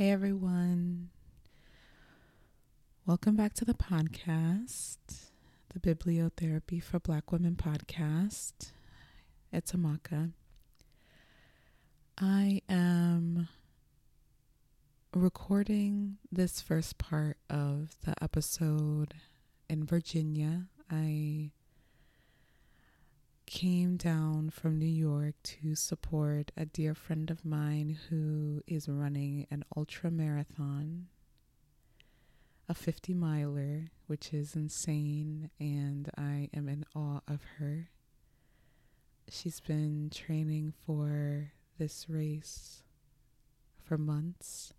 Hey everyone. Welcome back to the podcast, the Bibliotherapy for Black Women podcast. It's Amaka. I am recording this first part of the episode in Virginia. I came down from New York to support a dear friend of mine who is running an ultra marathon, a 50 miler, which is insane, and I am in awe of her. She's been training for this race for months,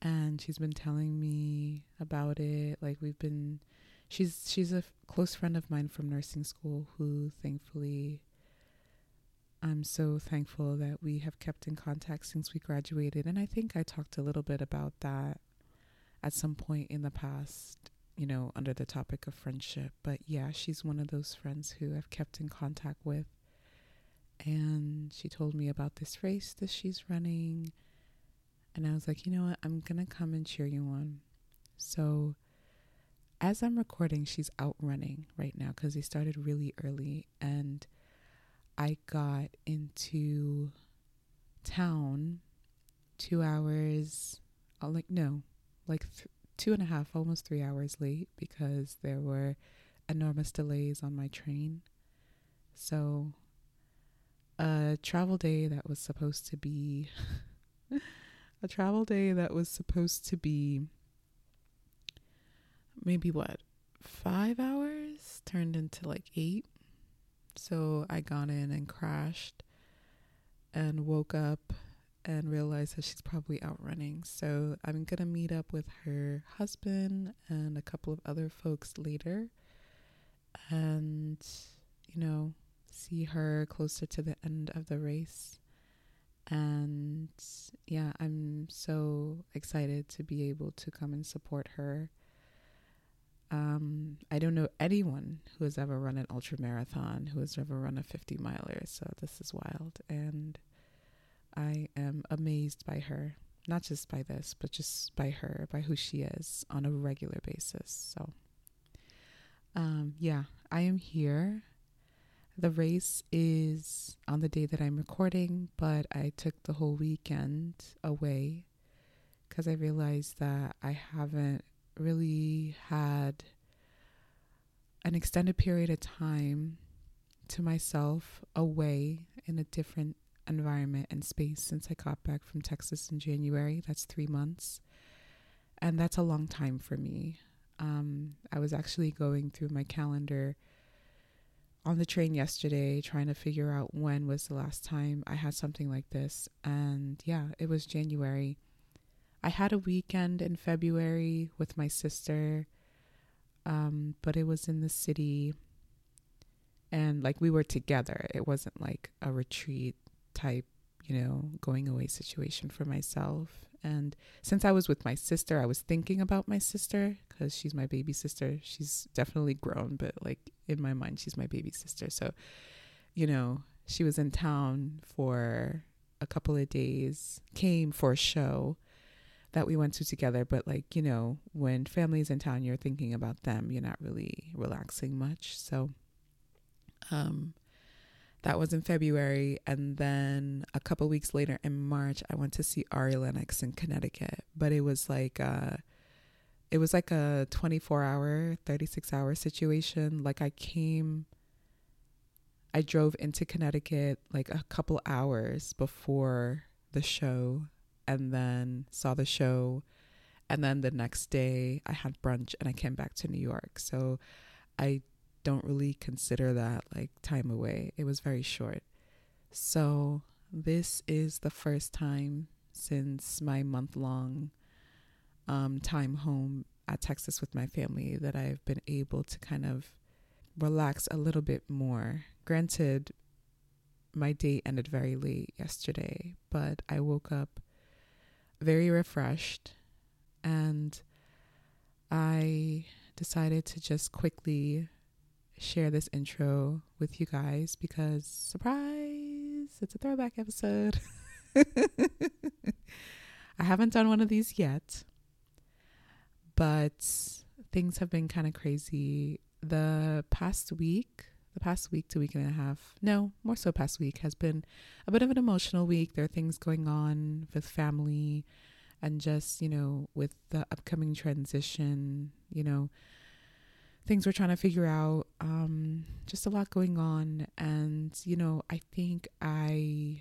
and she's been telling me about it. Like, we've been she's she's a close friend of mine from nursing school who thankfully I'm so thankful that we have kept in contact since we graduated and I think I talked a little bit about that at some point in the past you know under the topic of friendship. But yeah she's one of those friends who I've kept in contact with. And she told me about this race that she's running. And I was like you know what? I'm going to come and cheer you on. So as I'm recording, she's out running right now because they started really early. And I got into town two hours, uh, like, no, like th- two and a half, almost three hours late because there were enormous delays on my train. So, a travel day that was supposed to be. a travel day that was supposed to be maybe what five hours turned into like eight. So I got in and crashed and woke up and realized that she's probably out running. So I'm going to meet up with her husband and a couple of other folks later and, you know, see her closer to the end of the race. And yeah, I'm so excited to be able to come and support her um, I don't know anyone who has ever run an ultra marathon, who has ever run a 50 miler. So this is wild. And I am amazed by her, not just by this, but just by her, by who she is on a regular basis. So, um, yeah, I am here. The race is on the day that I'm recording, but I took the whole weekend away because I realized that I haven't really had an extended period of time to myself away in a different environment and space since I got back from Texas in January. That's three months. And that's a long time for me. Um, I was actually going through my calendar on the train yesterday trying to figure out when was the last time I had something like this. And yeah, it was January. I had a weekend in February with my sister, um, but it was in the city. And like we were together. It wasn't like a retreat type, you know, going away situation for myself. And since I was with my sister, I was thinking about my sister because she's my baby sister. She's definitely grown, but like in my mind, she's my baby sister. So, you know, she was in town for a couple of days, came for a show that we went to together. But like, you know, when family's in town, you're thinking about them. You're not really relaxing much. So um that was in February. And then a couple weeks later in March, I went to see Ari Lennox in Connecticut. But it was like uh it was like a 24 hour, 36 hour situation. Like I came I drove into Connecticut like a couple hours before the show and then saw the show. And then the next day I had brunch and I came back to New York. So I don't really consider that like time away. It was very short. So this is the first time since my month long um, time home at Texas with my family that I've been able to kind of relax a little bit more. Granted, my day ended very late yesterday, but I woke up very refreshed. And I decided to just quickly share this intro with you guys because, surprise, it's a throwback episode. I haven't done one of these yet, but things have been kind of crazy. The past week, the past week to week and a half, no, more so past week, has been a bit of an emotional week. There are things going on with family and just, you know, with the upcoming transition, you know, things we're trying to figure out. Um, just a lot going on. And, you know, I think I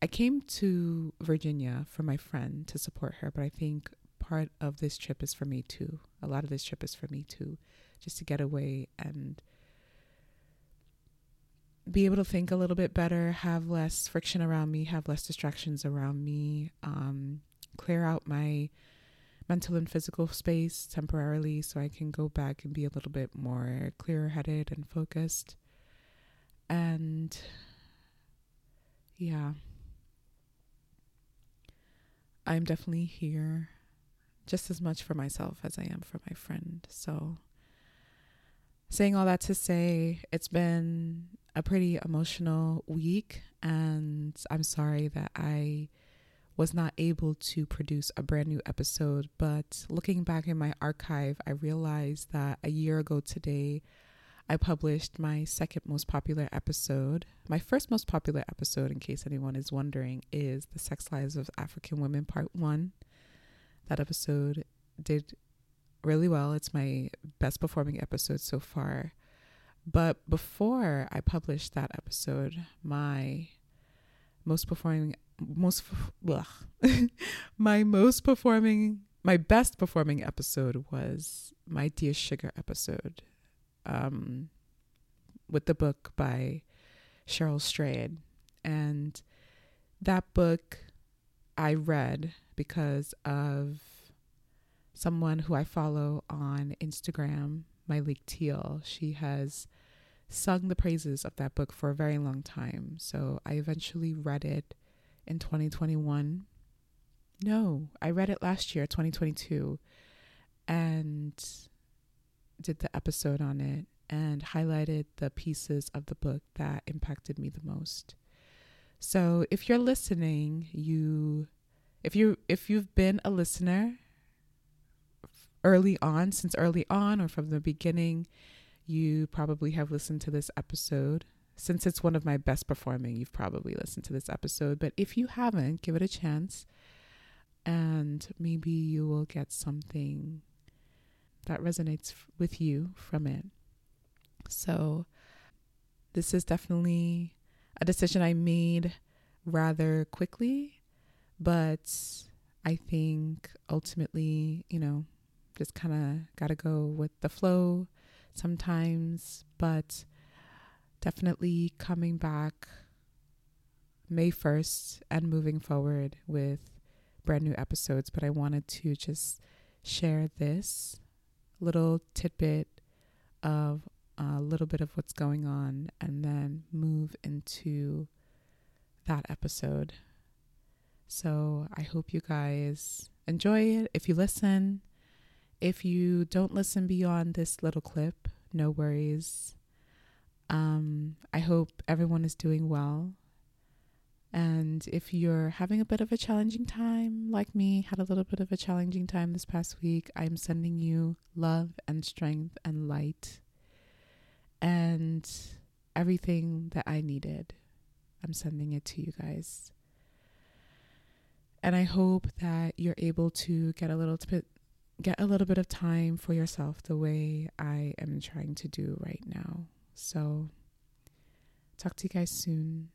I came to Virginia for my friend to support her, but I think part of this trip is for me too. A lot of this trip is for me too, just to get away and be able to think a little bit better, have less friction around me, have less distractions around me, um, clear out my mental and physical space temporarily so I can go back and be a little bit more clear headed and focused. And yeah. I'm definitely here just as much for myself as I am for my friend. So, saying all that to say, it's been a pretty emotional week, and I'm sorry that I was not able to produce a brand new episode. But looking back in my archive, I realized that a year ago today, I published my second most popular episode. My first most popular episode, in case anyone is wondering, is The Sex Lives of African Women, Part 1. That episode did really well. It's my best performing episode so far. But before I published that episode, my most performing most my most performing my best performing episode was my dear sugar episode um, with the book by Cheryl Strayed. And that book I read because of someone who I follow on Instagram, Myleik Teele. She has sung the praises of that book for a very long time. So I eventually read it in 2021. No, I read it last year, 2022. And did the episode on it and highlighted the pieces of the book that impacted me the most. So, if you're listening, you if you if you've been a listener early on, since early on or from the beginning, you probably have listened to this episode. Since it's one of my best performing, you've probably listened to this episode. But if you haven't, give it a chance and maybe you will get something that resonates with you from it. So, this is definitely a decision I made rather quickly, but I think ultimately, you know, just kind of got to go with the flow sometimes, but definitely coming back May 1st and moving forward with brand new episodes. But I wanted to just share this little tidbit of a little bit of what's going on and then move into that episode. So I hope you guys enjoy it. If you listen, if you don't listen beyond this little clip, no worries. Um, I hope everyone is doing well. And if you're having a bit of a challenging time, like me, had a little bit of a challenging time this past week, I'm sending you love and strength and light and everything that I needed. I'm sending it to you guys. And I hope that you're able to get a little bit get a little bit of time for yourself the way I am trying to do right now. So talk to you guys soon.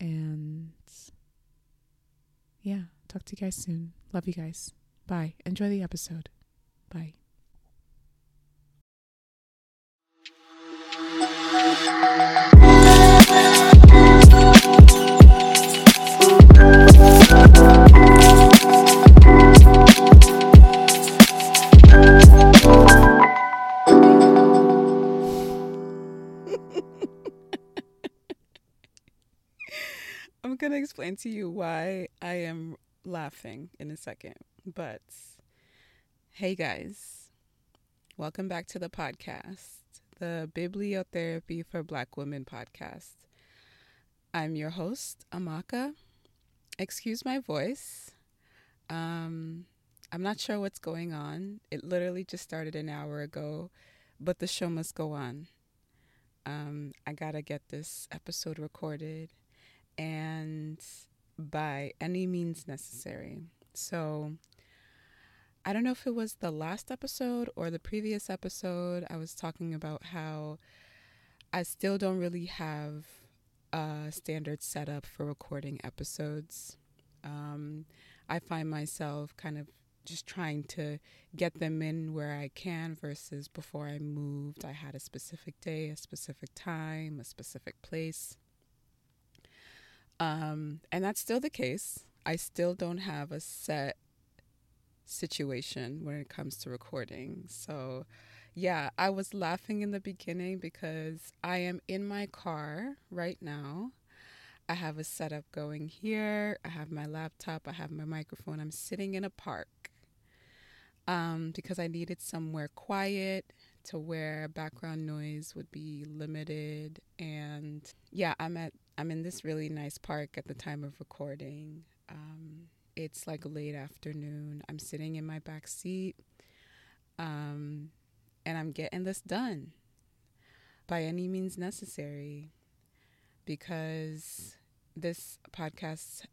And yeah, talk to you guys soon. Love you guys. Bye. Enjoy the episode. Bye. going to explain to you why I am laughing in a second. But hey, guys, welcome back to the podcast, the Bibliotherapy for Black Women podcast. I'm your host, Amaka, excuse my voice. Um, I'm not sure what's going on. It literally just started an hour ago, but the show must go on. Um, I gotta get this episode recorded and by any means necessary. So, I don't know if it was the last episode or the previous episode. I was talking about how I still don't really have a standard setup for recording episodes. Um, I find myself kind of just trying to get them in where I can versus before I moved. I had a specific day, a specific time, a specific place. Um, and that's still the case. I still don't have a set situation when it comes to recording. So, yeah, I was laughing in the beginning because I am in my car right now. I have a setup going here. I have my laptop. I have my microphone. I'm sitting in a park um, because I needed somewhere quiet to where background noise would be limited. And yeah, I'm at I'm in this really nice park at the time of recording. Um, it's like late afternoon. I'm sitting in my back seat, um, and I'm getting this done by any means necessary because this podcast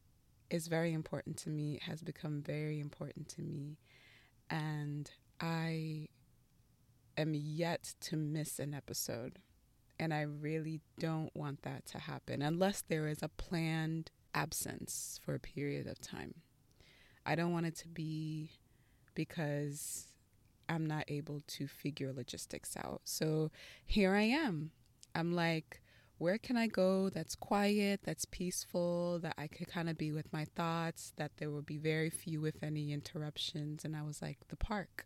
is very important to me, it has become very important to me. And I am yet to miss an episode. And I really don't want that to happen unless there is a planned absence for a period of time. I don't want it to be because I'm not able to figure logistics out. So here I am. I'm like, where can I go that's quiet, that's peaceful, that I could kind of be with my thoughts, that there will be very few, if any, interruptions? And I was like, the park.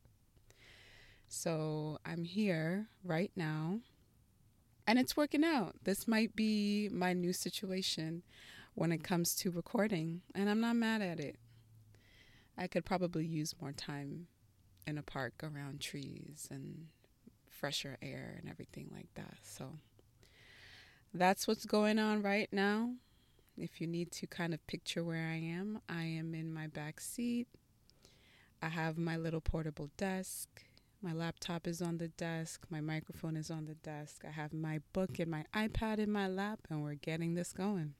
So I'm here right now, and it's working out. This might be my new situation when it comes to recording, and I'm not mad at it. I could probably use more time in a park around trees and fresher air and everything like that. So that's what's going on right now. If you need to kind of picture where I am, I am in my back seat. I have my little portable desk. My laptop is on the desk. My microphone is on the desk. I have my book and my iPad in my lap, and we're getting this going.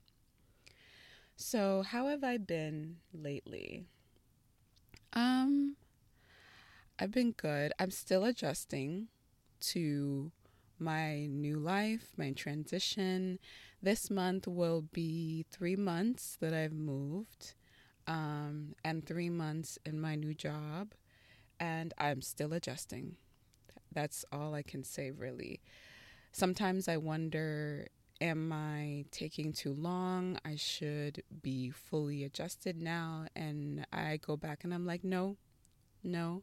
So, how have I been lately? Um, I've been good. I'm still adjusting to my new life, my transition. This month will be three months that I've moved, um, and three months in my new job, and I'm still adjusting. That's all I can say, really. Sometimes I wonder am I taking too long? I should be fully adjusted now. And I go back and I'm like, no, no.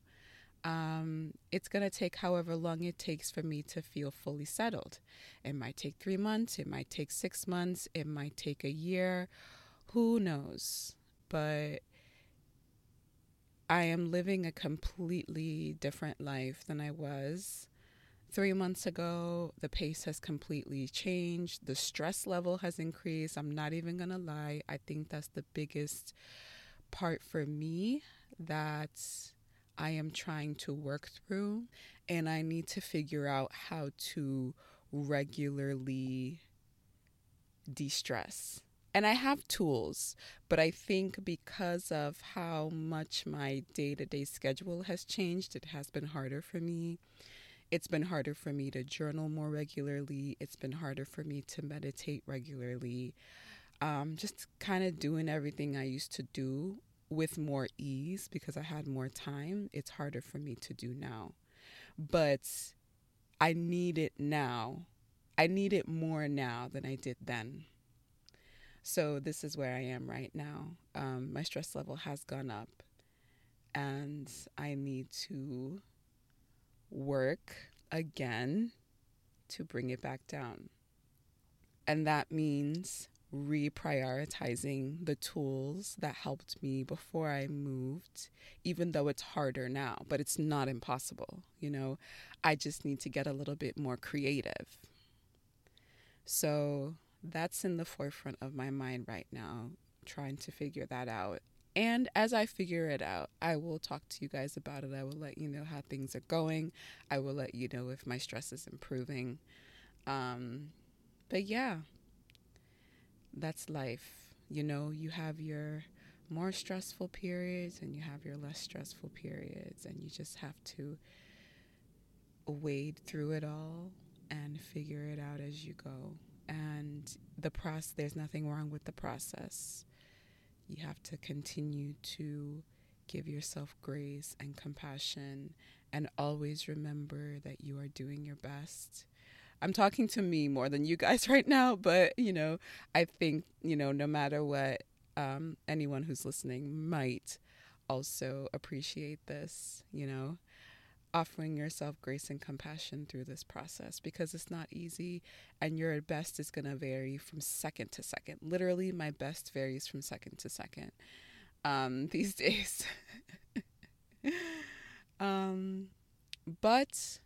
Um, it's going to take however long it takes for me to feel fully settled. It might take three months, it might take six months, it might take a year. Who knows? But I am living a completely different life than I was three months ago. The pace has completely changed. The stress level has increased. I'm not even going to lie. I think that's the biggest part for me that I am trying to work through. And I need to figure out how to regularly de stress. And I have tools, but I think because of how much my day to day schedule has changed, it has been harder for me it's been harder for me to journal more regularly. It's been harder for me to meditate regularly. Um, just kind of doing everything I used to do with more ease because I had more time. It's harder for me to do now. But I need it now. I need it more now than I did then. So, this is where I am right now. Um, my stress level has gone up, and I need to work again to bring it back down. And that means reprioritizing the tools that helped me before I moved, even though it's harder now, but it's not impossible. You know, I just need to get a little bit more creative. So that's in the forefront of my mind right now trying to figure that out. And as I figure it out, I will talk to you guys about it. I will let you know how things are going. I will let you know if my stress is improving. Um, but yeah, that's life. You know, you have your more stressful periods and you have your less stressful periods, and you just have to wade through it all and figure it out as you go. And the process, there's nothing wrong with the process. You have to continue to give yourself grace and compassion and always remember that you are doing your best. I'm talking to me more than you guys right now, but you know, I think, you know, no matter what, um, anyone who's listening might also appreciate this, you know offering yourself grace and compassion through this process because it's not easy and your best is going to vary from second to second. Literally, my best varies from second to second um, these days. um, but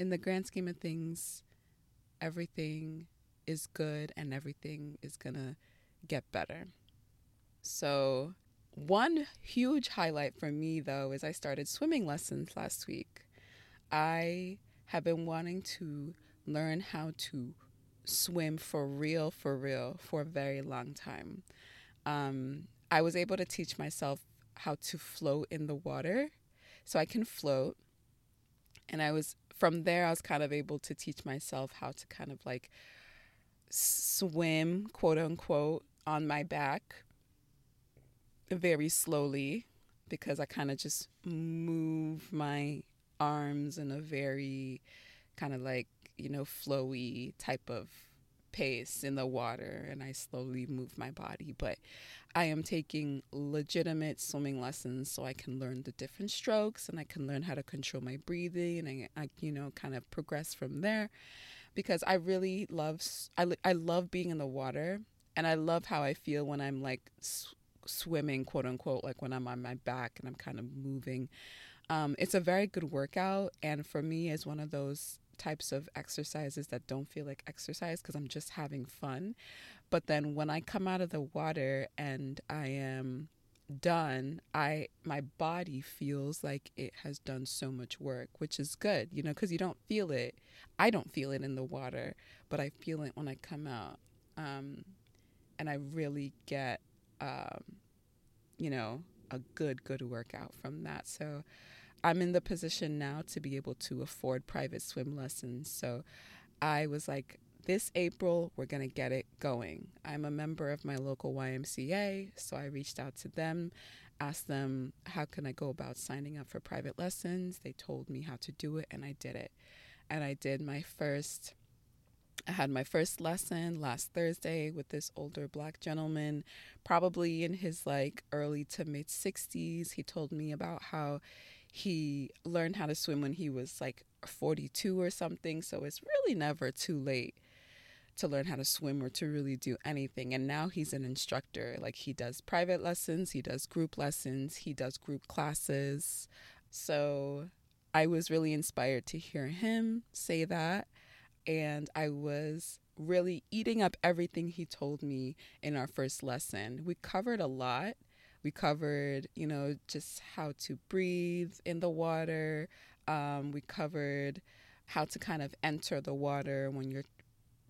in the grand scheme of things, everything is good and everything is going to get better. So one huge highlight for me, though, is I started swimming lessons last week. I have been wanting to learn how to swim for real, for real, for a very long time. Um, I was able to teach myself how to float in the water. So I can float. And I was, from there, I was kind of able to teach myself how to kind of like swim, quote unquote, on my back very slowly because I kind of just move my arms in a very kind of like, you know, flowy type of pace in the water and I slowly move my body. But I am taking legitimate swimming lessons so I can learn the different strokes and I can learn how to control my breathing and I, I you know, kind of progress from there because I really love, I, I love being in the water and I love how I feel when I'm like swimming, quote unquote, like when I'm on my back and I'm kind of moving. Um, it's a very good workout. And for me, it's one of those types of exercises that don't feel like exercise because I'm just having fun. But then when I come out of the water and I am done i my body feels like it has done so much work which is good you know because you don't feel it i don't feel it in the water but i feel it when i come out um, and i really get um, you know, a good, good workout from that. So I'm in the position now to be able to afford private swim lessons. So I was like, this April, we're going to get it going. I'm a member of my local YMCA, so I reached out to them, asked them, how can I go about signing up for private lessons? They told me how to do it, and I did it. And I did my first I had my first lesson last Thursday with this older black gentleman, probably in his like early to mid 60s. He told me about how he learned how to swim when he was like 42 or something. So it's really never too late to learn how to swim or to really do anything. And now he's an instructor. Like he does private lessons, he does group lessons, he does group classes. So I was really inspired to hear him say that and I was really eating up everything he told me in our first lesson. We covered a lot. We covered, you know, just how to breathe in the water. Um, we covered how to kind of enter the water when you're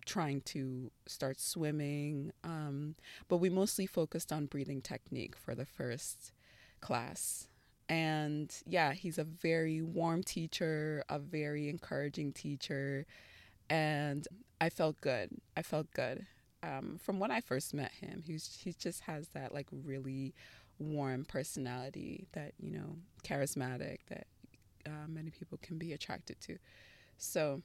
trying to start swimming. Um, but we mostly focused on breathing technique for the first class. And yeah, he's a very warm teacher, a very encouraging teacher and I felt good. I felt good. Um, from when I first met him, he's he just has that like really warm personality that you know charismatic that uh, many people can be attracted to. So,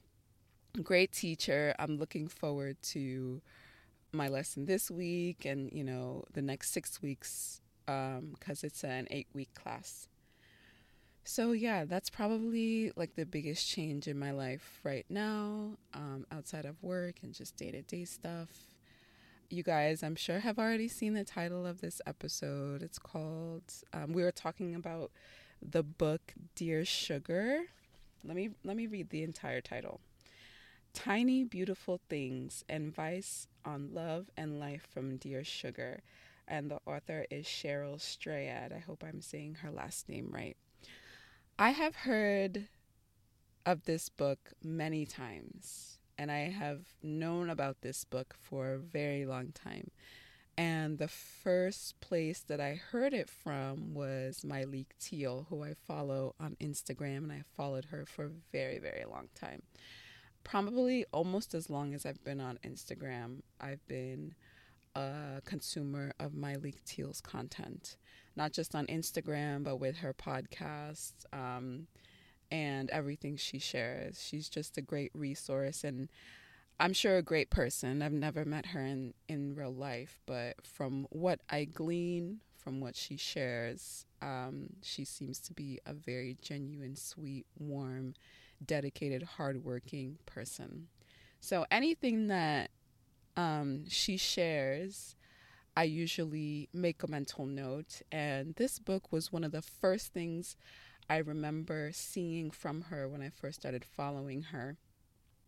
great teacher. I'm looking forward to my lesson this week and you know the next six weeks because um, it's an eight week class. So yeah, that's probably like the biggest change in my life right now, um, outside of work and just day to day stuff. You guys, I'm sure, have already seen the title of this episode. It's called. Um, we were talking about the book Dear Sugar. Let me let me read the entire title. Tiny beautiful things, advice on love and life from Dear Sugar. and the author is Cheryl Strayed. I hope I'm saying her last name right. I have heard of this book many times, and I have known about this book for a very long time. And the first place that I heard it from was Myleik Teele, who I follow on Instagram, and I followed her for a very, very long time. Probably almost as long as I've been on Instagram, I've been a consumer of Myleik Teele's content, not just on Instagram, but with her podcast um, and everything she shares. She's just a great resource and I'm sure a great person. I've never met her in, in real life, but from what I glean from what she shares, um, she seems to be a very genuine, sweet, warm, dedicated, hardworking person. So anything that um, she shares, I usually make a mental note. And this book was one of the first things I remember seeing from her when I first started following her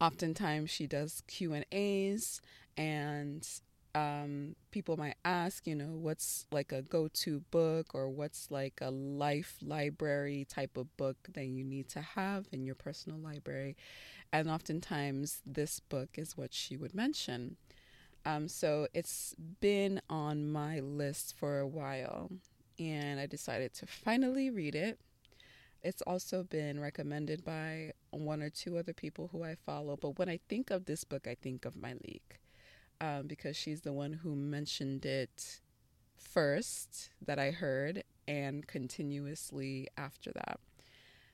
oftentimes she does q and a's and um, people might ask you know what's like a go-to book or what's like a life library type of book that you need to have in your personal library and oftentimes this book is what she would mention um, so it's been on my list for a while and i decided to finally read it it's also been recommended by one or two other people who I follow. But when I think of this book, I think of Myleik um, because she's the one who mentioned it first that I heard and continuously after that.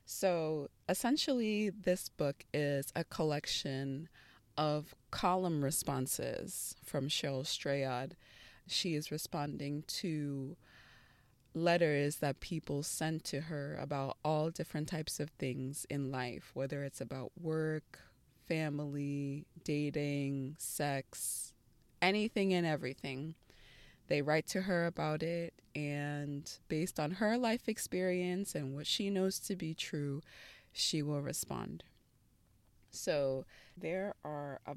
So essentially, this book is a collection of column responses from Cheryl Strayed. She is responding to letters that people sent to her about all different types of things in life, whether it's about work, family, dating, sex, anything and everything. They write to her about it, and based on her life experience and what she knows to be true, she will respond. So there are a,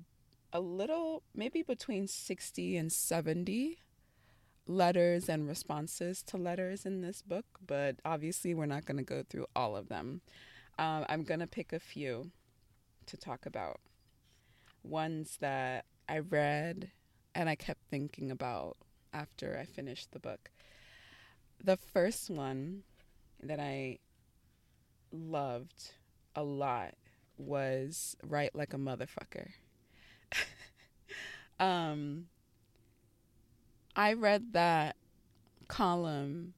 a little, maybe between 60 and 70 letters and responses to letters in this book, but obviously we're not going to go through all of them. Um, I'm going to pick a few to talk about. Ones that I read and I kept thinking about after I finished the book. The first one that I loved a lot was Write Like a Motherfucker. um, I read that column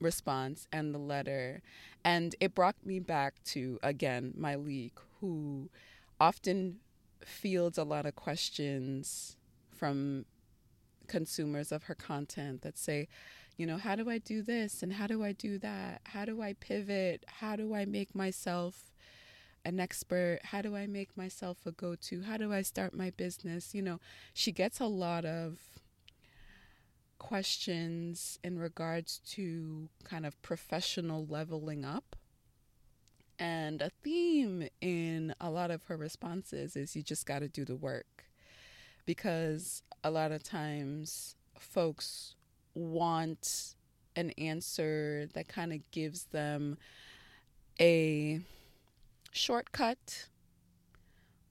response and the letter, and it brought me back to, again, Myleik, who often fields a lot of questions from consumers of her content that say, you know, how do I do this and how do I do that? How do I pivot? How do I make myself an expert? How do I make myself a go to? How do I start my business? You know, she gets a lot of questions in regards to kind of professional leveling up. And a theme in a lot of her responses is you just got to do the work. Because a lot of times folks want an answer that kind of gives them a shortcut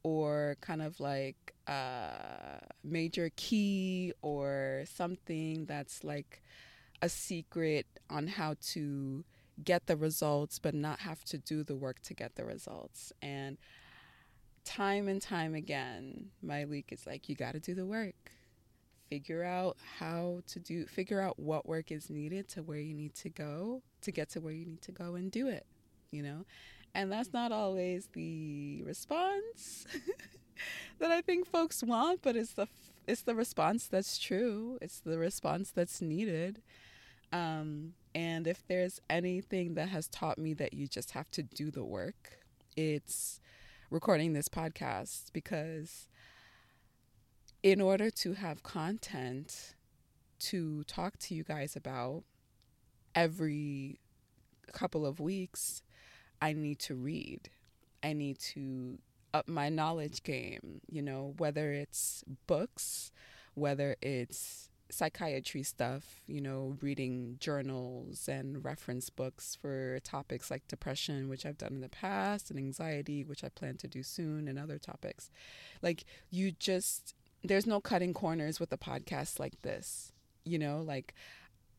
or kind of like a major key or something that's like a secret on how to get the results but not have to do the work to get the results. And time and time again Myleik is like you got to do the work. Figure out how to do figure out what work is needed to where you need to go to get to where you need to go and do it you know and that's not always the response that I think folks want, but it's the it's the response that's true. It's the response that's needed. Um, and if there's anything that has taught me that you just have to do the work, it's recording this podcast because in order to have content to talk to you guys about every couple of weeks, I need to read. I need to up my knowledge game, you know, whether it's books, whether it's psychiatry stuff, you know, reading journals and reference books for topics like depression, which I've done in the past, and anxiety, which I plan to do soon, and other topics. Like, you just, there's no cutting corners with a podcast like this, you know, like,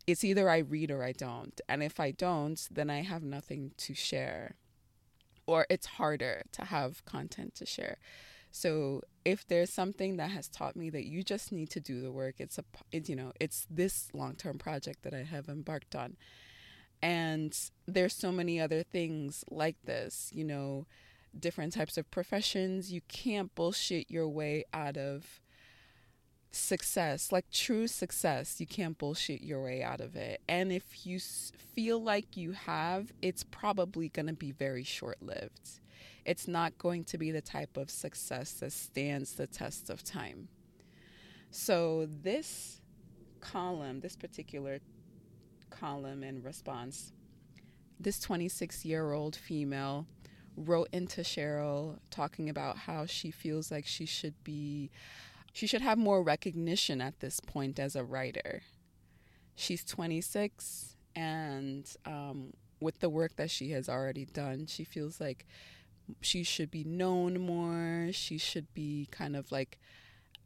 it's either I read or I don't. And if I don't, then I have nothing to share. Or it's harder to have content to share. So if there's something that has taught me that you just need to do the work, it's a it, you know it's this long term project that I have embarked on, and there's so many other things like this. You know, different types of professions. You can't bullshit your way out of success, like true success. You can't bullshit your way out of it. And if you feel like you have, it's probably going to be very short lived it's not going to be the type of success that stands the test of time. So, this column, this particular column and response, this 26 year old female wrote into Cheryl talking about how she feels like she should be, she should have more recognition at this point as a writer. She's 26, and um, with the work that she has already done, she feels like she should be known more. She should be kind of like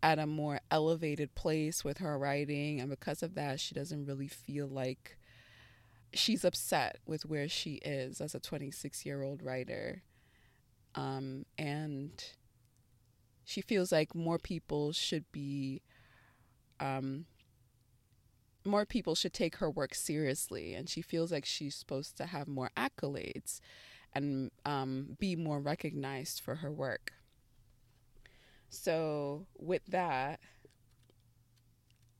at a more elevated place with her writing. And because of that, she doesn't really feel like she's upset with where she is as a 26 year old writer. Um, and she feels like more people should be. Um, more people should take her work seriously, and she feels like she's supposed to have more accolades and um, be more recognized for her work. So, with that,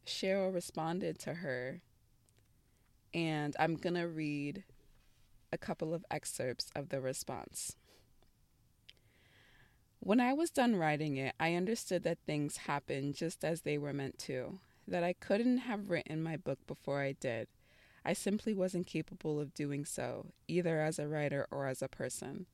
Cheryl responded to her, and I'm going to read a couple of excerpts of the response. When I was done writing it, I understood that things happened just as they were meant to, that I couldn't have written my book before I did. I simply wasn't capable of doing so, either as a writer or as a person.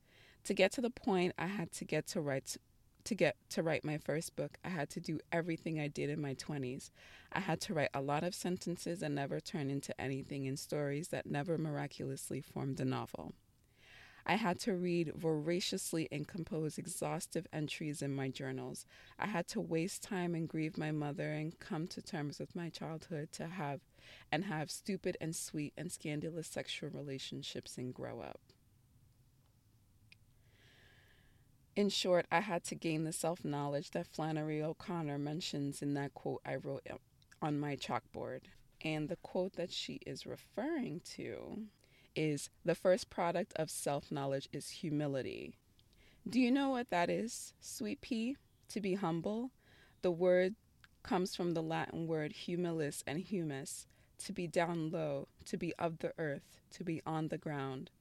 To get to the point I had to get to write to get to write my first book, I had to do everything I did in my 20s. I had to write a lot of sentences and never turn into anything in stories that never miraculously formed a novel. I had to read voraciously and compose exhaustive entries in my journals. I had to waste time and grieve my mother and come to terms with my childhood to have and have stupid and sweet and scandalous sexual relationships and grow up. In short, I had to gain the self knowledge that Flannery O'Connor mentions in that quote I wrote on my chalkboard. And the quote that she is referring to is the first product of self knowledge is humility. Do you know what that is, sweet pea? To be humble? The word comes from the Latin word humilis and humus, to be down low, to be of the earth, to be on the ground.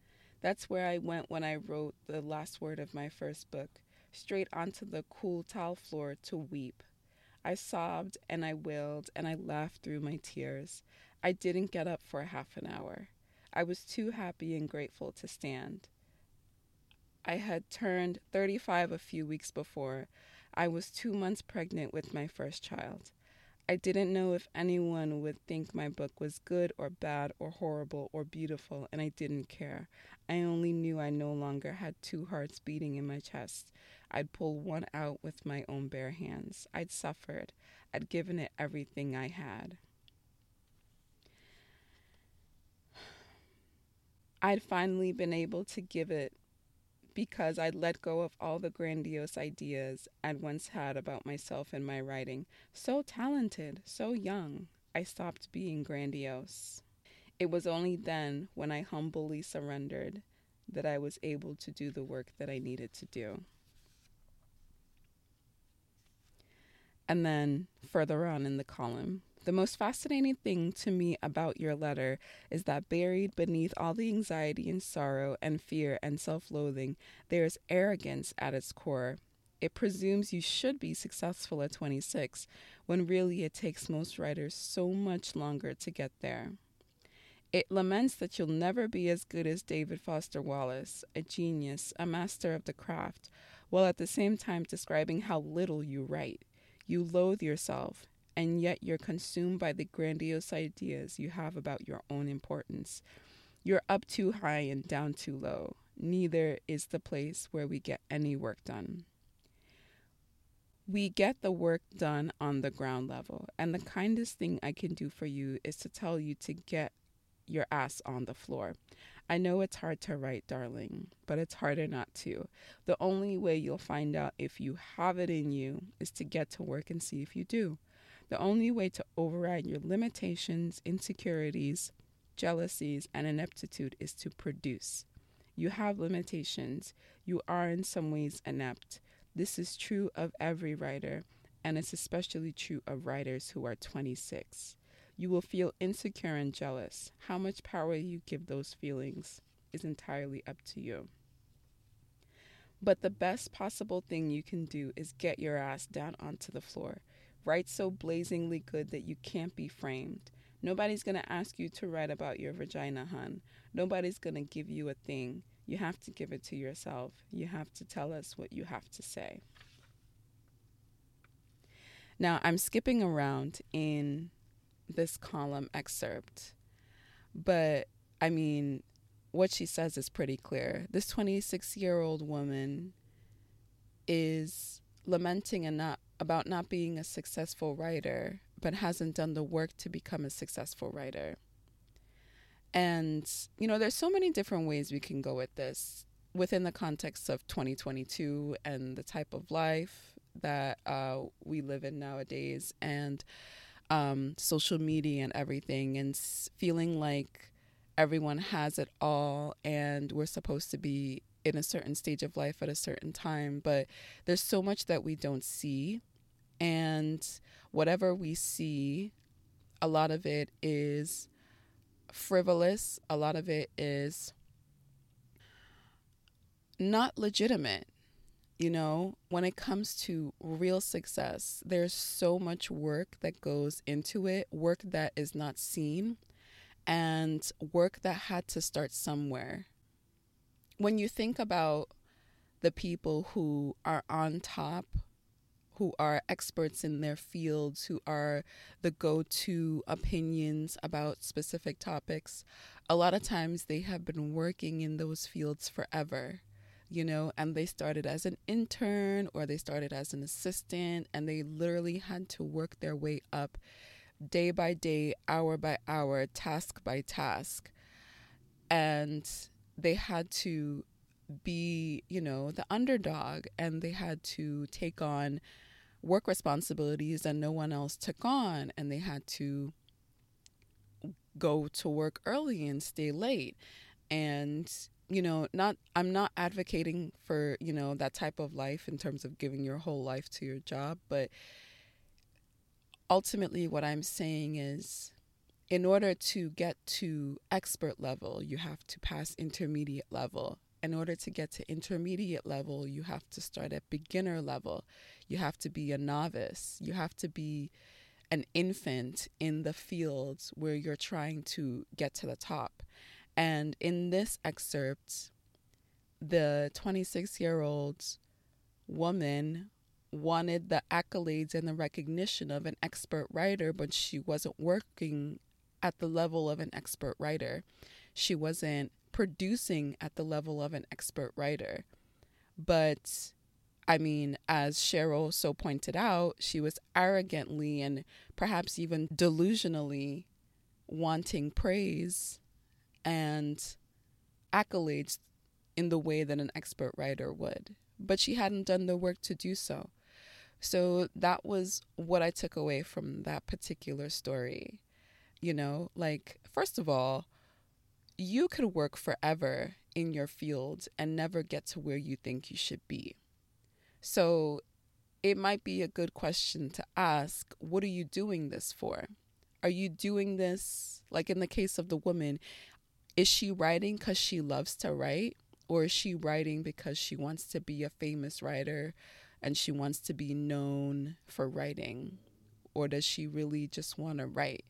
That's where I went when I wrote the last word of my first book, straight onto the cool tile floor to weep. I sobbed and I wailed and I laughed through my tears. I didn't get up for half an hour. I was too happy and grateful to stand. I had turned 35 a few weeks before. I was two months pregnant with my first child. I didn't know if anyone would think my book was good or bad or horrible or beautiful, and I didn't care. I only knew I no longer had two hearts beating in my chest. I'd pulled one out with my own bare hands. I'd suffered. I'd given it everything I had. I'd finally been able to give it because I'd let go of all the grandiose ideas I'd once had about myself and my writing. So talented, so young, I stopped being grandiose. It was only then, when I humbly surrendered, that I was able to do the work that I needed to do. And then further on in the column, the most fascinating thing to me about your letter is that buried beneath all the anxiety and sorrow and fear and self loathing, there is arrogance at its core. It presumes you should be successful at 26, when really it takes most writers so much longer to get there. It laments that you'll never be as good as David Foster Wallace, a genius, a master of the craft, while at the same time describing how little you write. You loathe yourself, and yet you're consumed by the grandiose ideas you have about your own importance. You're up too high and down too low. Neither is the place where we get any work done. We get the work done on the ground level, and the kindest thing I can do for you is to tell you to get your ass on the floor. I know it's hard to write, darling, but it's harder not to. The only way you'll find out if you have it in you is to get to work and see if you do. The only way to override your limitations, insecurities, jealousies, and ineptitude is to produce. You have limitations. You are in some ways inept. This is true of every writer, and it's especially true of writers who are 26. You will feel insecure and jealous. How much power you give those feelings is entirely up to you. But the best possible thing you can do is get your ass down onto the floor. Write so blazingly good that you can't be framed. Nobody's going to ask you to write about your vagina, hun. Nobody's going to give you a thing. You have to give it to yourself. You have to tell us what you have to say. Now, I'm skipping around in this column excerpt, but I mean, what she says is pretty clear. This 26 year old woman is lamenting not about not being a successful writer, but hasn't done the work to become a successful writer. And, you know, there's so many different ways we can go with this within the context of 2022 and the type of life that uh, we live in nowadays and um, social media and everything, and feeling like everyone has it all and we're supposed to be in a certain stage of life at a certain time. But there's so much that we don't see. And whatever we see, a lot of it is frivolous, a lot of it is not legitimate. You know, when it comes to real success, there's so much work that goes into it, work that is not seen, and work that had to start somewhere. When you think about the people who are on top who are experts in their fields, who are the go to opinions about specific topics, a lot of times they have been working in those fields forever, you know, and they started as an intern or they started as an assistant and they literally had to work their way up day by day, hour by hour, task by task. And they had to be, you know, the underdog and they had to take on work responsibilities that no one else took on and they had to go to work early and stay late. And you know not i'm not advocating for you know that type of life in terms of giving your whole life to your job but ultimately what i'm saying is in order to get to expert level you have to pass intermediate level in order to get to intermediate level you have to start at beginner level you have to be a novice. You have to be an infant in the fields where you're trying to get to the top. And in this excerpt, the 26 year old woman wanted the accolades and the recognition of an expert writer, but she wasn't working at the level of an expert writer. She wasn't producing at the level of an expert writer. But I mean, as Cheryl so pointed out, she was arrogantly and perhaps even delusionally wanting praise and accolades in the way that an expert writer would. But she hadn't done the work to do so. So that was what I took away from that particular story. You know, like, first of all, you could work forever in your field and never get to where you think you should be so it might be a good question to ask what are you doing this for? Are you doing this, like in the case of the woman, is she writing because she loves to write? Or is she writing because she wants to be a famous writer and she wants to be known for writing? Or does she really just want to write?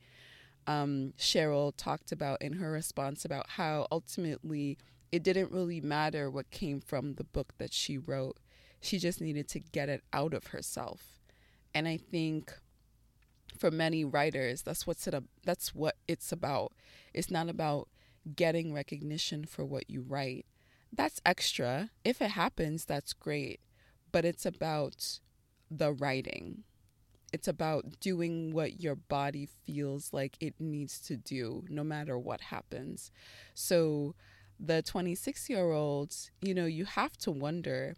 Um, Cheryl talked about in her response about how ultimately it didn't really matter what came from the book that she wrote she just needed to get it out of herself. And I think for many writers, that's what's it that's what it's about. It's not about getting recognition for what you write. That's extra. If it happens, that's great. But it's about the writing. It's about doing what your body feels like it needs to do, no matter what happens. So, the 26 year olds, you know, you have to wonder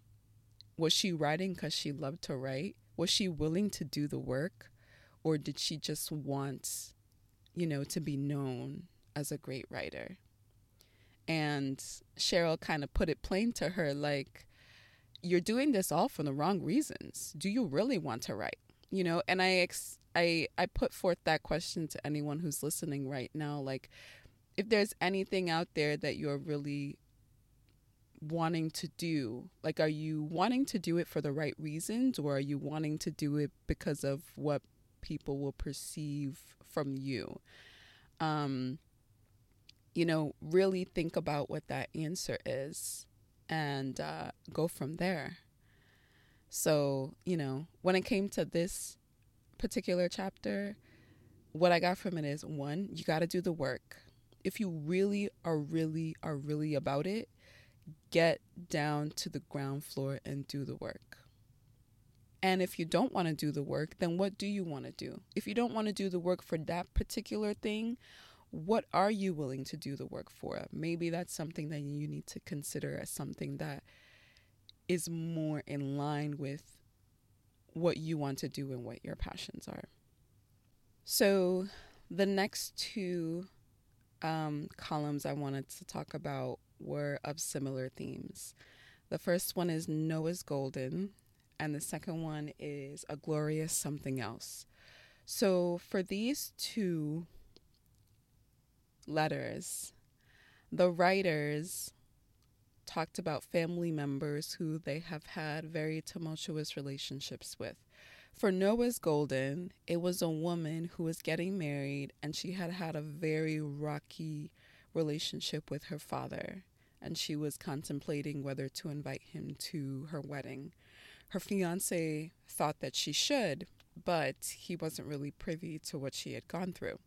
was she writing because she loved to write? Was she willing to do the work? Or did she just want, you know, to be known as a great writer? And Cheryl kind of put it plain to her like, you're doing this all for the wrong reasons. Do you really want to write? You know, and I ex- I I put forth that question to anyone who's listening right now like if there's anything out there that you're really wanting to do? Like, are you wanting to do it for the right reasons, or are you wanting to do it because of what people will perceive from you? Um, you know, really think about what that answer is and uh, go from there. So, you know, when it came to this particular chapter, what I got from it is one, you got to do the work. If you really are really are really about it, get down to the ground floor and do the work. And if you don't want to do the work, then what do you want to do? If you don't want to do the work for that particular thing, what are you willing to do the work for? Maybe that's something that you need to consider as something that is more in line with what you want to do and what your passions are. So, the next two um, columns I wanted to talk about were of similar themes. The first one is Noah's Golden, and the second one is A Glorious Something Else. So, for these two letters, the writers talked about family members who they have had very tumultuous relationships with. For Noah's Golden, it was a woman who was getting married and she had had a very rocky relationship with her father, and she was contemplating whether to invite him to her wedding. Her fiance thought that she should, but he wasn't really privy to what she had gone through.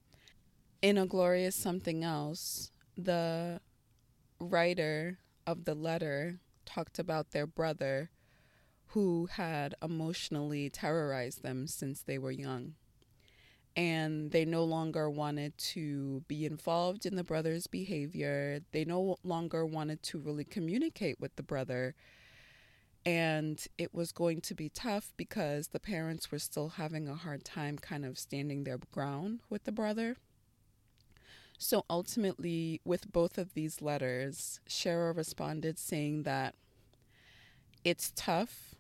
In A Glorious Something Else, the writer of the letter talked about their brother who had emotionally terrorized them since they were young and they no longer wanted to be involved in the brother's behavior. They no longer wanted to really communicate with the brother. And it was going to be tough because the parents were still having a hard time kind of standing their ground with the brother. So ultimately, with both of these letters, Cheryl responded saying that it's tough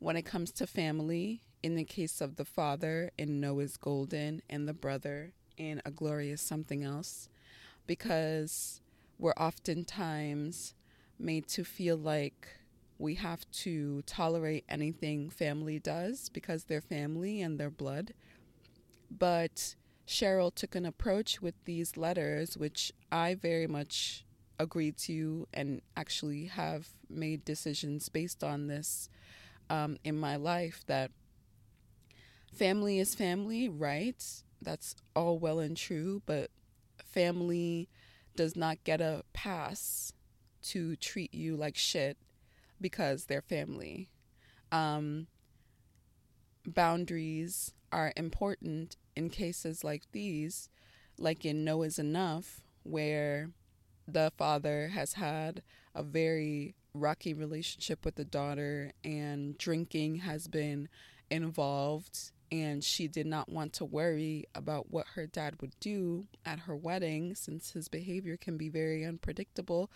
when it comes to family in the case of the father in Noah's Golden and the brother in A Glorious Something Else, because we're oftentimes made to feel like we have to tolerate anything family does because they're family and they're blood. But Cheryl took an approach with these letters, which I very much agree to and actually have made decisions based on this um, in my life that family is family, right? That's all well and true, but family does not get a pass to treat you like shit because they're family. Um, boundaries are important in cases like these, like in No is Enough, where the father has had a very rocky relationship with the daughter and drinking has been involved and she did not want to worry about what her dad would do at her wedding since his behavior can be very unpredictable.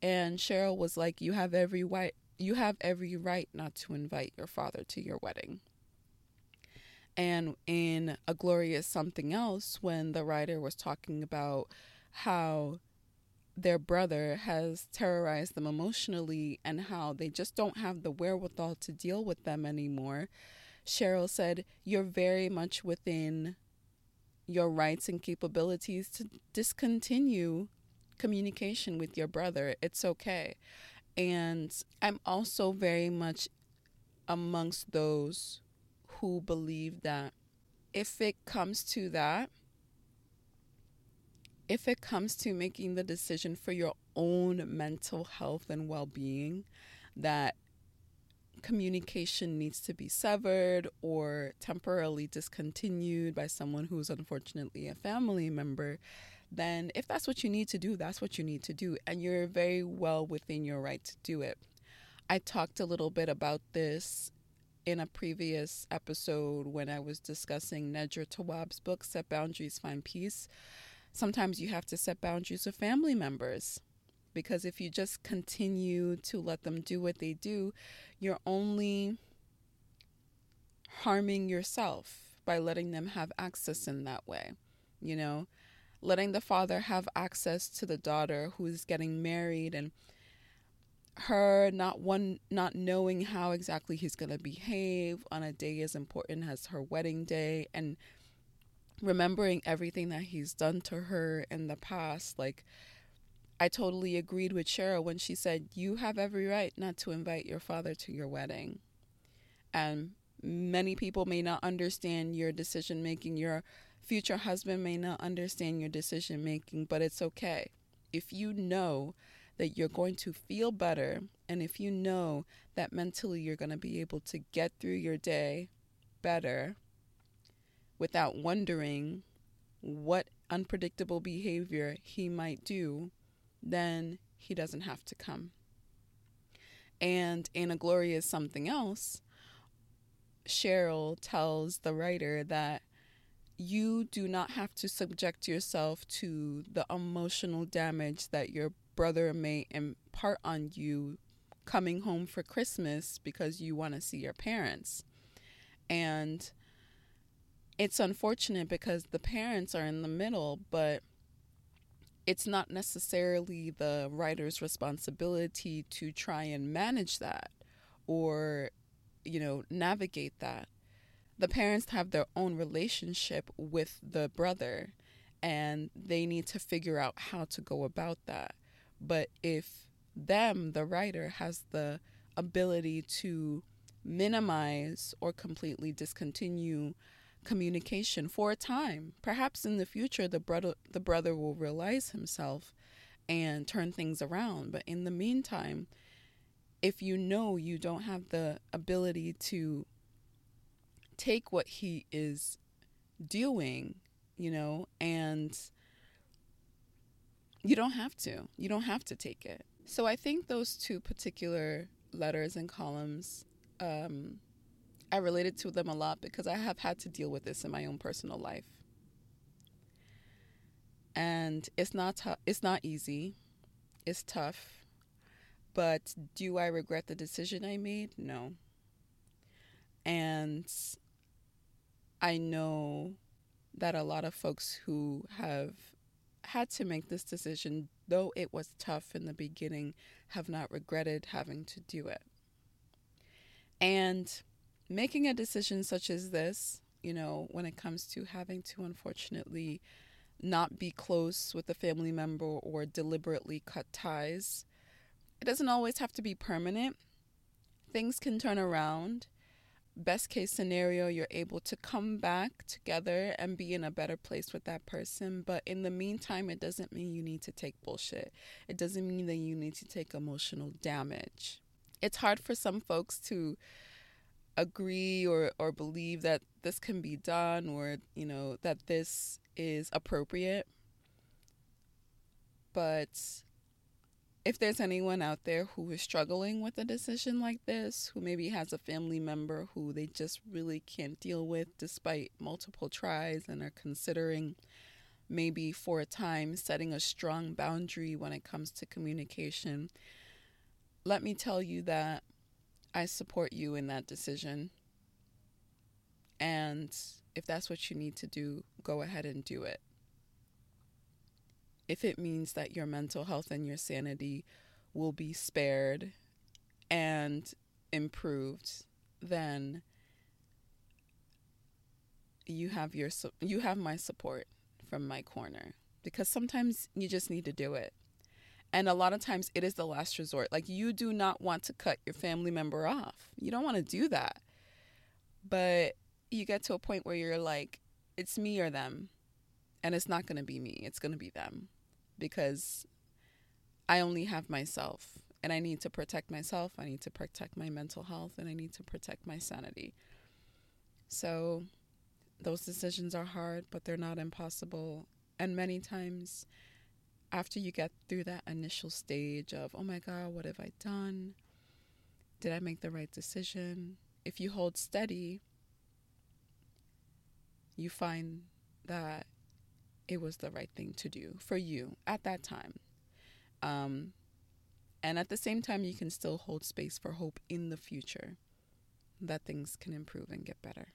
And Cheryl was like, "You have every right you have every right not to invite your father to your wedding." And in A Glorious Something Else, when the writer was talking about how their brother has terrorized them emotionally and how they just don't have the wherewithal to deal with them anymore, Cheryl said, You're very much within your rights and capabilities to discontinue communication with your brother. It's okay. And I'm also very much amongst those who believe that if it comes to that, if it comes to making the decision for your own mental health and well being, that communication needs to be severed or temporarily discontinued by someone who's unfortunately a family member, then if that's what you need to do, that's what you need to do. And you're very well within your right to do it. I talked a little bit about this in a previous episode when I was discussing Nedra Tawwab's book, Set Boundaries, Find Peace. Sometimes you have to set boundaries with family members because if you just continue to let them do what they do, you're only harming yourself by letting them have access in that way. You know, letting the father have access to the daughter who's getting married and her not one not knowing how exactly he's going to behave on a day as important as her wedding day and remembering everything that he's done to her in the past like I totally agreed with Cheryl when she said you have every right not to invite your father to your wedding. And many people may not understand your decision making. Your future husband may not understand your decision making but it's okay. If you know that you're going to feel better, and if you know that mentally you're going to be able to get through your day better without wondering what unpredictable behavior he might do, then he doesn't have to come. And in A Glorious Something Else. Cheryl tells the writer that you do not have to subject yourself to the emotional damage that your brother may impart on you coming home for Christmas because you want to see your parents. And it's unfortunate because the parents are in the middle, but it's not necessarily the writer's responsibility to try and manage that or, you know, navigate that. The parents have their own relationship with the brother and they need to figure out how to go about that. But if them, the writer, has the ability to minimize or completely discontinue communication for a time, perhaps in the future the brother the brother will realize himself and turn things around. But in the meantime, if you know you don't have the ability to take what he is doing, you know, and you don't have to. You don't have to take it. So I think those two particular letters and columns, um, I related to them a lot because I have had to deal with this in my own personal life. And it's not t- it's not easy. It's tough. But do I regret the decision I made? No. And I know that a lot of folks who have had to make this decision, though it was tough in the beginning, have not regretted having to do it. And making a decision such as this, you know, when it comes to having to unfortunately not be close with a family member or deliberately cut ties, it doesn't always have to be permanent. Things can turn around best case scenario, you're able to come back together and be in a better place with that person. But in the meantime, it doesn't mean you need to take bullshit. It doesn't mean that you need to take emotional damage. It's hard for some folks to agree or, or believe that this can be done or, you know, that this is appropriate. But if there's anyone out there who is struggling with a decision like this, who maybe has a family member who they just really can't deal with despite multiple tries and are considering maybe for a time setting a strong boundary when it comes to communication, let me tell you that I support you in that decision. And if that's what you need to do, go ahead and do it if it means that your mental health and your sanity will be spared and improved, then you have your you have my support from my corner because sometimes you just need to do it. And a lot of times it is the last resort. Like you do not want to cut your family member off. You don't want to do that. But you get to a point where you're like, it's me or them. And it's not going to be me, it's going to be them because I only have myself and I need to protect myself. I need to protect my mental health and I need to protect my sanity. So those decisions are hard, but they're not impossible. And many times, after you get through that initial stage of, oh my God, what have I done? Did I make the right decision? If you hold steady, you find that it was the right thing to do for you at that time. Um, and at the same time, you can still hold space for hope in the future that things can improve and get better.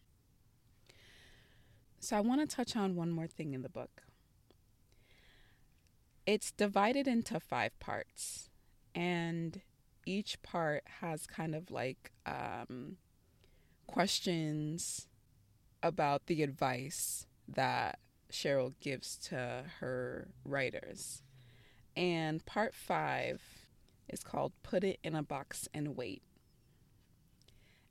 So, I want to touch on one more thing in the book. It's divided into five parts, and each part has kind of like um, questions about the advice that Cheryl gives to her writers. And part five is called Put It in a Box and Wait.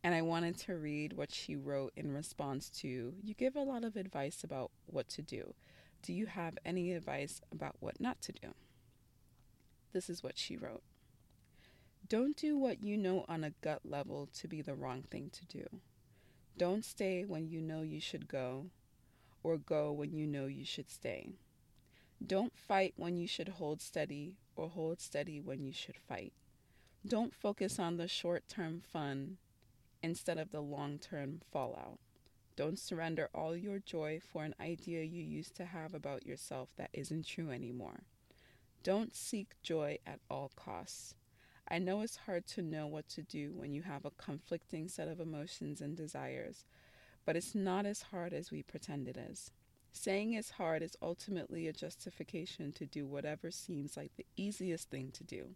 And I wanted to read what she wrote in response to You give a lot of advice about what to do. Do you have any advice about what not to do? This is what she wrote Don't do what you know on a gut level to be the wrong thing to do. Don't stay when you know you should go, or go when you know you should stay. Don't fight when you should hold steady, or hold steady when you should fight. Don't focus on the short term fun instead of the long term fallout. Don't surrender all your joy for an idea you used to have about yourself that isn't true anymore. Don't seek joy at all costs. I know it's hard to know what to do when you have a conflicting set of emotions and desires, but it's not as hard as we pretend it is. Saying it's hard is ultimately a justification to do whatever seems like the easiest thing to do.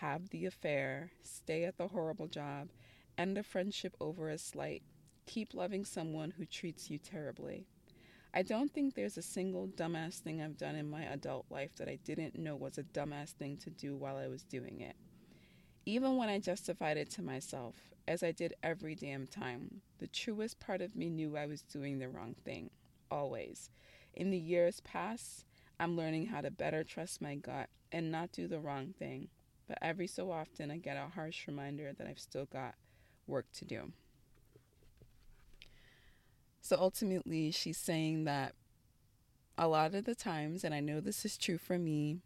Have the affair, stay at the horrible job, end a friendship over a slight, keep loving someone who treats you terribly. I don't think there's a single dumbass thing I've done in my adult life that I didn't know was a dumbass thing to do while I was doing it. Even when I justified it to myself, as I did every damn time, the truest part of me knew I was doing the wrong thing, always. In the years past, I'm learning how to better trust my gut and not do the wrong thing, but every so often I get a harsh reminder that I've still got work to do. So ultimately, she's saying that a lot of the times, and I know this is true for me,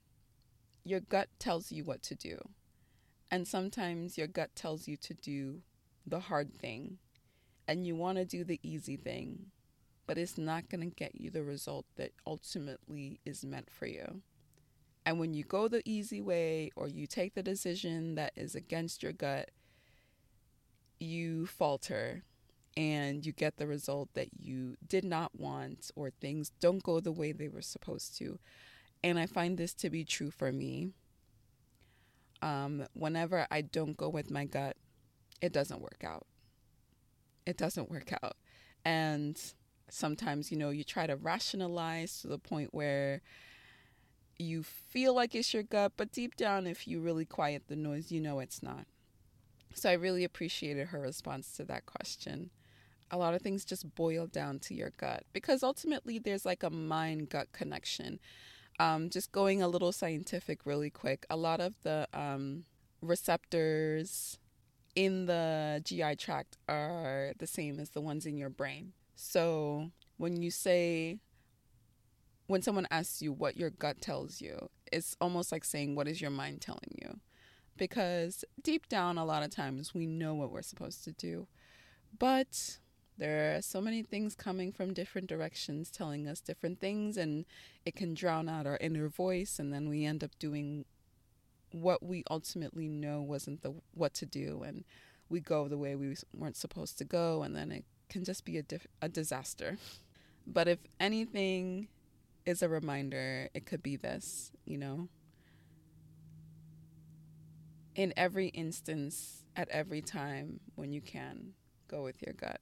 your gut tells you what to do. And sometimes your gut tells you to do the hard thing and you want to do the easy thing, but it's not going to get you the result that ultimately is meant for you. And when you go the easy way or you take the decision that is against your gut, you falter and you get the result that you did not want, or things don't go the way they were supposed to. And I find this to be true for me um, whenever I don't go with my gut, it doesn't work out. It doesn't work out. And sometimes, you know, you try to rationalize to the point where you feel like it's your gut, but deep down, if you really quiet the noise, you know it's not. So I really appreciated her response to that question. A lot of things just boil down to your gut because ultimately there's like a mind gut connection. Um, just going a little scientific really quick, a lot of the um, receptors in the GI tract are the same as the ones in your brain. So when you say, when someone asks you what your gut tells you, it's almost like saying, What is your mind telling you? Because deep down, a lot of times we know what we're supposed to do, but there are so many things coming from different directions telling us different things, and it can drown out our inner voice, and then we end up doing what we ultimately know wasn't the what to do, and we go the way we weren't supposed to go, and then it can just be a, dif- a disaster. But if anything is a reminder, it could be this, you know. In every instance, at every time when you can, go with your gut.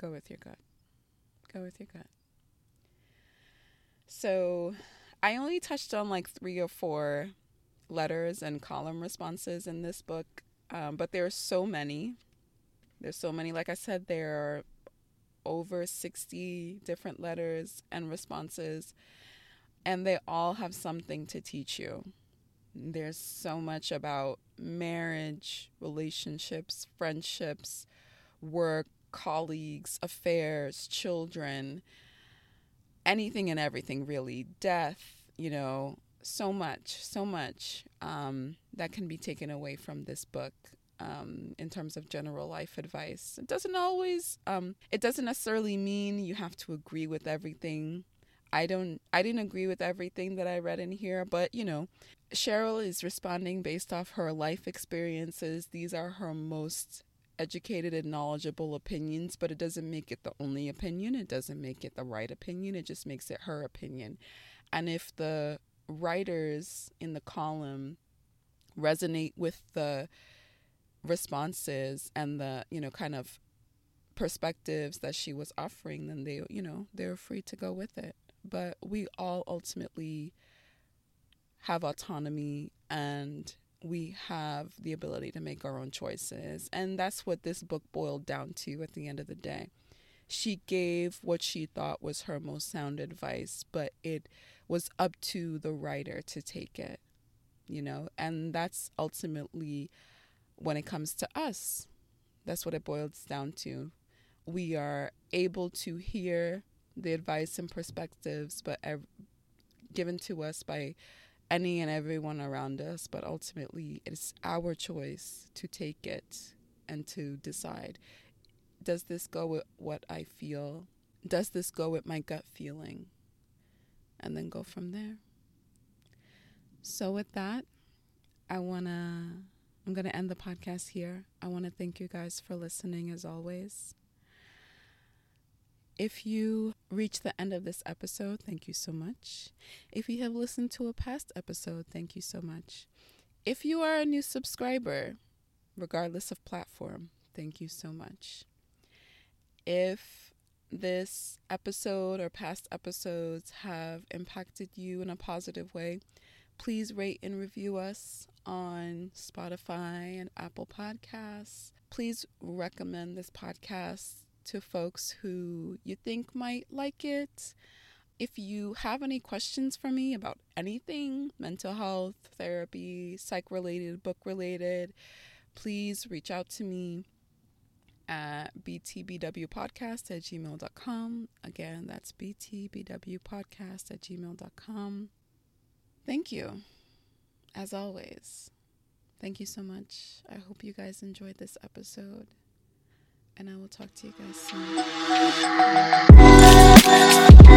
Go with your gut. Go with your gut. So, I only touched on like three or four letters and column responses in this book, um, but there are so many. There's so many. Like I said, there are over 60 different letters and responses, and they all have something to teach you. There's so much about marriage, relationships, friendships, work, colleagues, affairs, children, anything and everything, really. Death, you know, so much, so much um, that can be taken away from this book. Um, in terms of general life advice, it doesn't always. Um, it doesn't necessarily mean you have to agree with everything. I don't. I didn't agree with everything that I read in here, but you know, Cheryl is responding based off her life experiences. These are her most educated and knowledgeable opinions, but it doesn't make it the only opinion. It doesn't make it the right opinion. It just makes it her opinion. And if the writers in the column resonate with the responses and the, you know, kind of perspectives that she was offering, then they, you know, they're free to go with it. But we all ultimately have autonomy and we have the ability to make our own choices. And that's what this book boiled down to at the end of the day. She gave what she thought was her most sound advice, but it was up to the writer to take it, you know? And that's ultimately when it comes to us. That's what it boils down to. We are able to hear the advice and perspectives, but given to us by any and everyone around us, but ultimately it's our choice to take it and to decide does this go with what I feel? Does this go with my gut feeling? And then go from there. So, with that, I want to, I'm going to end the podcast here. I want to thank you guys for listening as always. If you reach the end of this episode, thank you so much. If you have listened to a past episode, thank you so much. If you are a new subscriber, regardless of platform, thank you so much. If this episode or past episodes have impacted you in a positive way, please rate and review us on Spotify and Apple Podcasts. Please recommend this podcast to folks who you think might like it. If you have any questions for me about anything mental health, therapy, psych related, book related, please reach out to me at btbwpodcast at gmail.com. Again, that's btbwpodcast at gmail.com. Thank you, as always. Thank you so much. I hope you guys enjoyed this episode and I will talk to you guys soon.